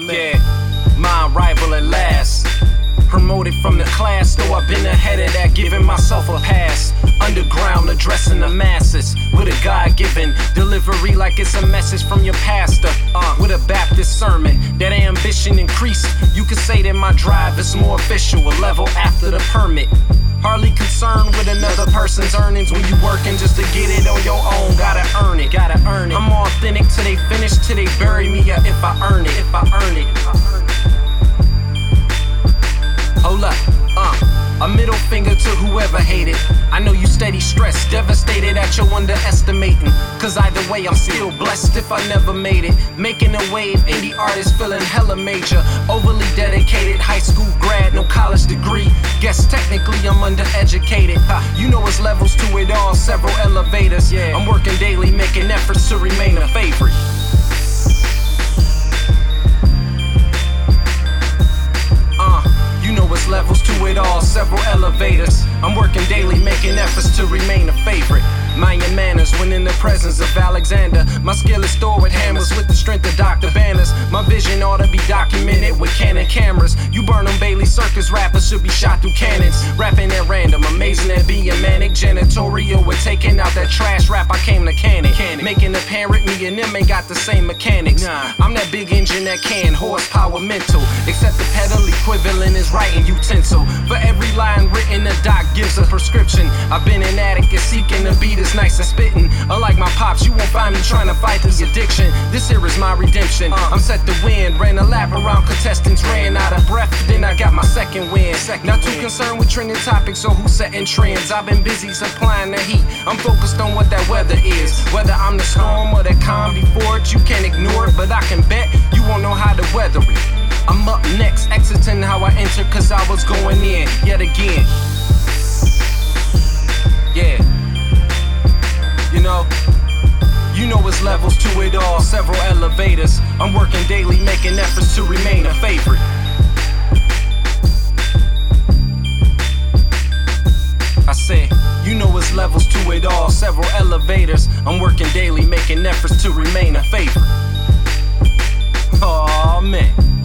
Yeah, my rival at last. Promoted from the class, though I've been ahead of that, giving myself a pass. Underground, addressing the masses with a God given delivery like it's a message from your pastor. Uh, with a Baptist sermon, that ambition increased. You could say that my drive is more official, a level after the permit. Hardly concerned with another person's earnings when you working just to get it on your own. Gotta earn till they bury me. Yeah, if I earn it, if I earn it. If I earn it. Hold up, uh, a middle finger to whoever hated. I know you steady stressed, devastated at your underestimating. Cause either way, I'm still blessed if I never made it. Making a wave, indie artist feeling hella major. Overly dedicated, high school grad, no college degree. Guess technically I'm undereducated. Ha, you know it's levels to it all, several elevators. Yeah, I'm working daily, making efforts to remain a favorite. Making efforts to remain a favorite. Your manners when in the presence of Alexander. My skill is stored with hammers with the strength of Dr. Banners. My vision ought to be documented with Canon cameras. You Barnum Bailey Circus rappers should be shot through cannons. Rapping at random, amazing at being manic. Janitorial with taking out that trash rap. I came to can it. Making apparent me and them ain't got the same mechanics. Nah. I'm that big engine that can horsepower mental. Except the pedal equivalent is writing utensil. For every line written, the doc gives a prescription. I've been an addict and seeking to beat is nice and spitting. Unlike my pops, you won't find me trying to fight the addiction. This here is my redemption. I'm set to win. Ran a lap around contestants, ran out of breath. Then I got my second win. Not too concerned with trending topics or who's setting trends. I've been busy supplying the heat. I'm focused on what that weather is. Whether I'm the storm or the calm before it, you can't ignore it. But I can bet you won't know how to weather it. I'm up next, exiting how I enter, cause I was going in yet again. Yeah. You know, you know it's levels to it all, several elevators. I'm working daily, making efforts to remain a favorite. I say, you know it's levels to it all, several elevators. I'm working daily, making efforts to remain a favorite. Man.